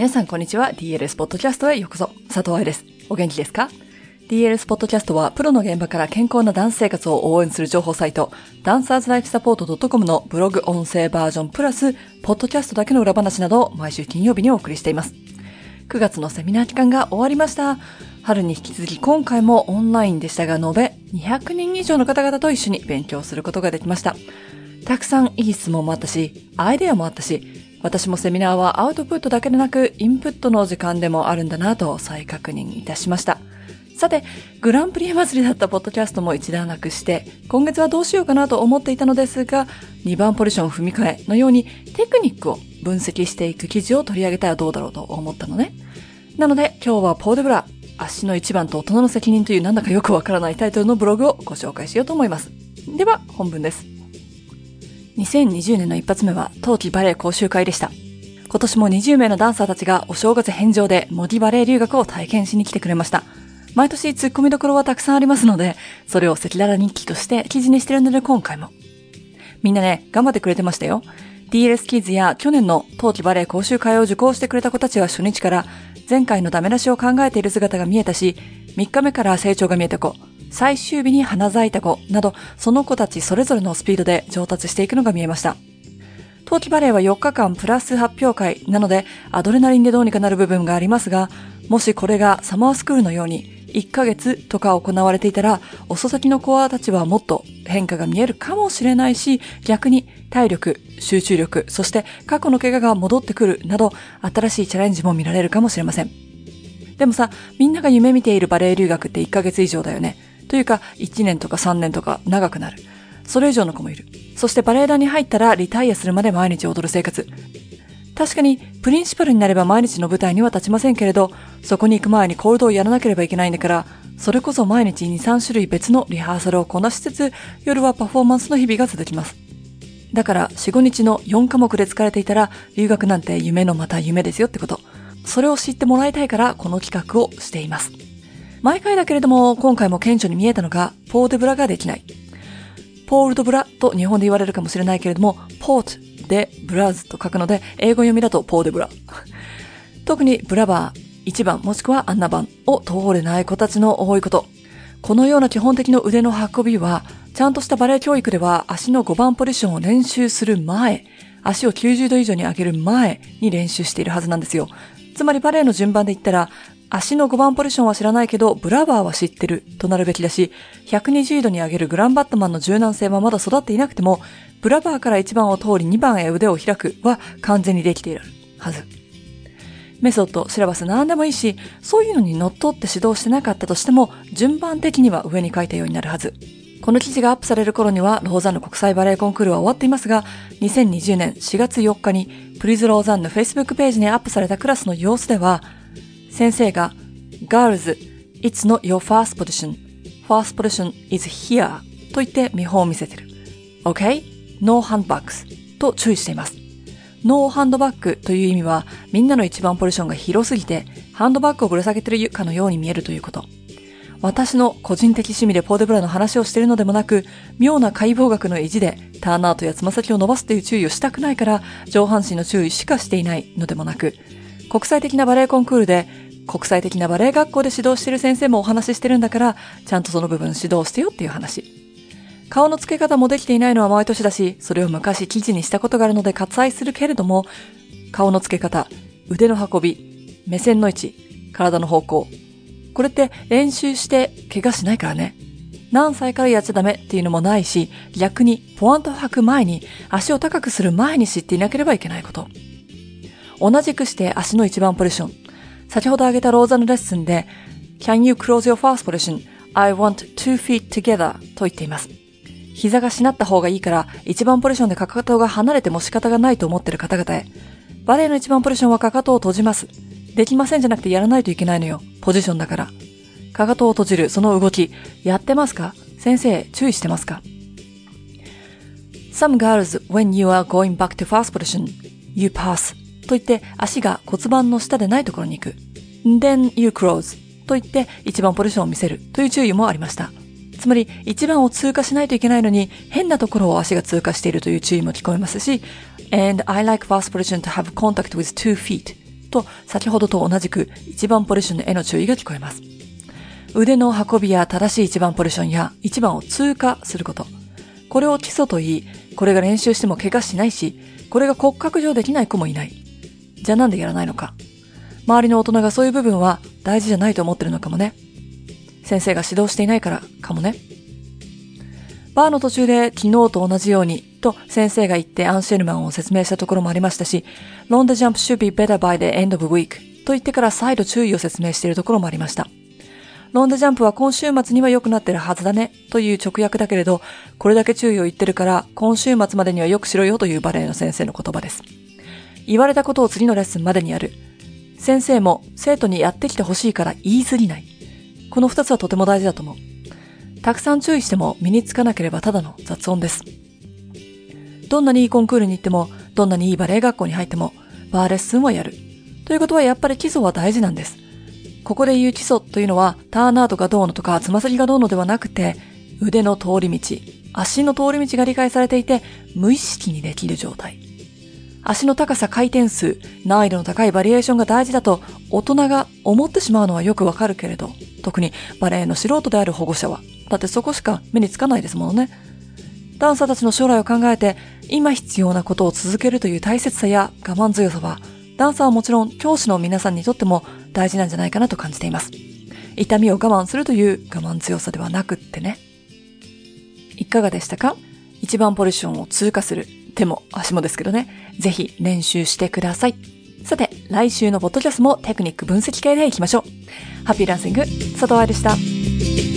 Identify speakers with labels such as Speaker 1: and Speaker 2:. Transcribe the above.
Speaker 1: 皆さんこんにちは。DLS ポッドキャストへようこそ。佐藤愛です。お元気ですか？DLS ポッドキャストはプロの現場から健康なダンス生活を応援する情報サイト、ダンサーズライフサポート .com のブログ音声バージョンプラス、ポッドキャストだけの裏話などを毎週金曜日にお送りしています。9月のセミナー期間が終わりました。春に引き続き今回もオンラインでしたが、延べ200人以上の方々と一緒に勉強することができました。たくさんいい質問もあったし、アイデアもあったし、私もセミナーはアウトプットだけでなく、インプットの時間でもあるんだなと再確認いたしました。さて、グランプリ祭りだったポッドキャストも一段落して、今月はどうしようかなと思っていたのですが、2番ポジション踏み替えのようにテクニックを分析していく記事を取り上げたらどうだろうと思ったのね。なので、今日はポーデブラ、足の一番と大人の責任というなんだかよくわからないタイトルのブログをご紹介しようと思います。では、本文です。2020年の一発目は冬季バレエ講習会でした。今年も20名のダンサーたちがお正月返上で模擬バレエ留学を体験しに来てくれました。毎年突っ込みどころはたくさんありますので、それを赤裸々日記として記事にしてるので今回も。みんなね、頑張ってくれてましたよ。DLS キッズや去年の冬季バレエ講習会を受講してくれた子たちは初日から前回のダメ出しを考えている姿が見えたし、3日目から成長が見えた子、最終日に花咲いた子など、その子たちそれぞれのスピードで上達していくのが見えました。冬季バレエは4日間プラス発表会なので、アドレナリンでどうにかなる部分がありますが、もしこれがサマースクールのように1ヶ月とか行われていたら、遅咲きの子たちはもっと変化が見えるかもしれないし、逆に体力、集中力、そして過去の怪我が戻ってくるなど、新しいチャレンジも見られるかもしれません。でもさ、みんなが夢見ているバレエ留学って1ヶ月以上だよね。というか、1年とか3年とか長くなる。それ以上の子もいる。そしてバレエ団に入ったらリタイアするまで毎日踊る生活。確かに、プリンシパルになれば毎日の舞台には立ちませんけれど、そこに行く前にコールドをやらなければいけないんだから、それこそ毎日2、3種類別のリハーサルをこなしつつ、夜はパフォーマンスの日々が続きます。だから、4、5日の4科目で疲れていたら、留学なんて夢のまた夢ですよってこと。それを知ってもらいたいから、この企画をしています。毎回だけれども、今回も顕著に見えたのが、ポーデブラができない。ポールドブラと日本で言われるかもしれないけれども、ポートでブラズと書くので、英語読みだとポーデブラ。特にブラバー、1番もしくはアンナ番を通れない子たちの多いこと。このような基本的な腕の運びは、ちゃんとしたバレエ教育では足の5番ポジションを練習する前、足を90度以上に上げる前に練習しているはずなんですよ。つまりバレエの順番で言ったら、足の5番ポジションは知らないけど、ブラバーは知ってるとなるべきだし、120度に上げるグランバットマンの柔軟性はまだ育っていなくても、ブラバーから1番を通り2番へ腕を開くは完全にできているはず。メソッド、シラバス何でもいいし、そういうのに乗っ取って指導してなかったとしても、順番的には上に書いたようになるはず。この記事がアップされる頃には、ローザンヌ国際バレエコンクールは終わっていますが、2020年4月4日に、プリズローザンヌ Facebook ページにアップされたクラスの様子では、先生が、Girls, it's not your first position. First position is here と言って見本を見せてる。OK? ノーハンドバックスと注意しています。ノーハンドバックという意味は、みんなの一番ポジションが広すぎて、ハンドバッグをぶら下げてるかのように見えるということ。私の個人的趣味でポーデブラの話をしているのでもなく、妙な解剖学の意地でターナートやつま先を伸ばすという注意をしたくないから、上半身の注意しかしていないのでもなく、国際的なバレエコンクールで、国際的なバレエ学校で指導してる先生もお話ししてるんだから、ちゃんとその部分指導してよっていう話。顔の付け方もできていないのは毎年だし、それを昔記事にしたことがあるので割愛するけれども、顔の付け方、腕の運び、目線の位置、体の方向。これって練習して怪我しないからね。何歳からやっちゃダメっていうのもないし、逆にポワンと吐く前に足を高くする前に知っていなければいけないこと。同じくして足の一番ポジション。先ほど挙げたローザのレッスンで、Can you close your first position?I want two feet together と言っています。膝がしなった方がいいから、一番ポジションでかかとが離れても仕方がないと思ってる方々へ。バレエの一番ポジションはかかとを閉じます。できませんじゃなくてやらないといけないのよ。ポジションだから。かかとを閉じる、その動き、やってますか？先生、注意してますか ?Some girls, when you are going back to first position, you pass と言って足が骨盤の下でないところに行く。then you close と言って一番ポジションを見せるという注意もありました。つまり1番を通過しないといけないのに変なところを足が通過しているという注意も聞こえますし And I like fast position to have contact with two feet と先ほどと同じく一番ポジションへの注意が聞こえます。腕の運びや正しい一番ポジションや一番を通過すること。これを基礎と言い、これが練習しても怪我しないし、これが骨格上できない子もいない。じゃあなんでやらないのか。周りの大人がそういう部分は大事じゃないと思ってるのかもね。先生が指導していないからかもね。バーの途中で昨日と同じようにと先生が言ってアンシェルマンを説明したところもありましたし、ロンダジャンプ should be better by the end of week と言ってから再度注意を説明しているところもありました。ロンダジャンプは今週末には良くなってるはずだねという直訳だけれど、これだけ注意を言ってるから今週末までにはよくしろよというバレエの先生の言葉です。言われたことを次のレッスンまでにやる。先生も生徒にやってきてほしいから言いずりない。この二つはとても大事だと思う。たくさん注意しても身につかなければただの雑音です。どんなにいいコンクールに行っても、どんなにいいバレエ学校に入っても、バーレッスンはやる。ということはやっぱり基礎は大事なんです。ここで言う基礎というのは、ターンアウトがどうのとか、つま先がどうのではなくて、腕の通り道、足の通り道が理解されていて、無意識にできる状態。足の高さ、回転数、難易度の高いバリエーションが大事だと、大人が思ってしまうのはよくわかるけれど、特にバレエの素人である保護者は、だってそこしか目につかないですものね。ダンサーたちの将来を考えて、今必要なことを続けるという大切さや我慢強さは、ダンサーはもちろん教師の皆さんにとっても大事なんじゃないかなと感じています。痛みを我慢するという我慢強さではなくってね。いかがでしたか？一番ポジションを通過する。手も足もですけどね。ぜひ練習してください。さて、来週のポッドキャストもテクニック分析系でいきましょう。ハッピーランシング、佐藤愛でした。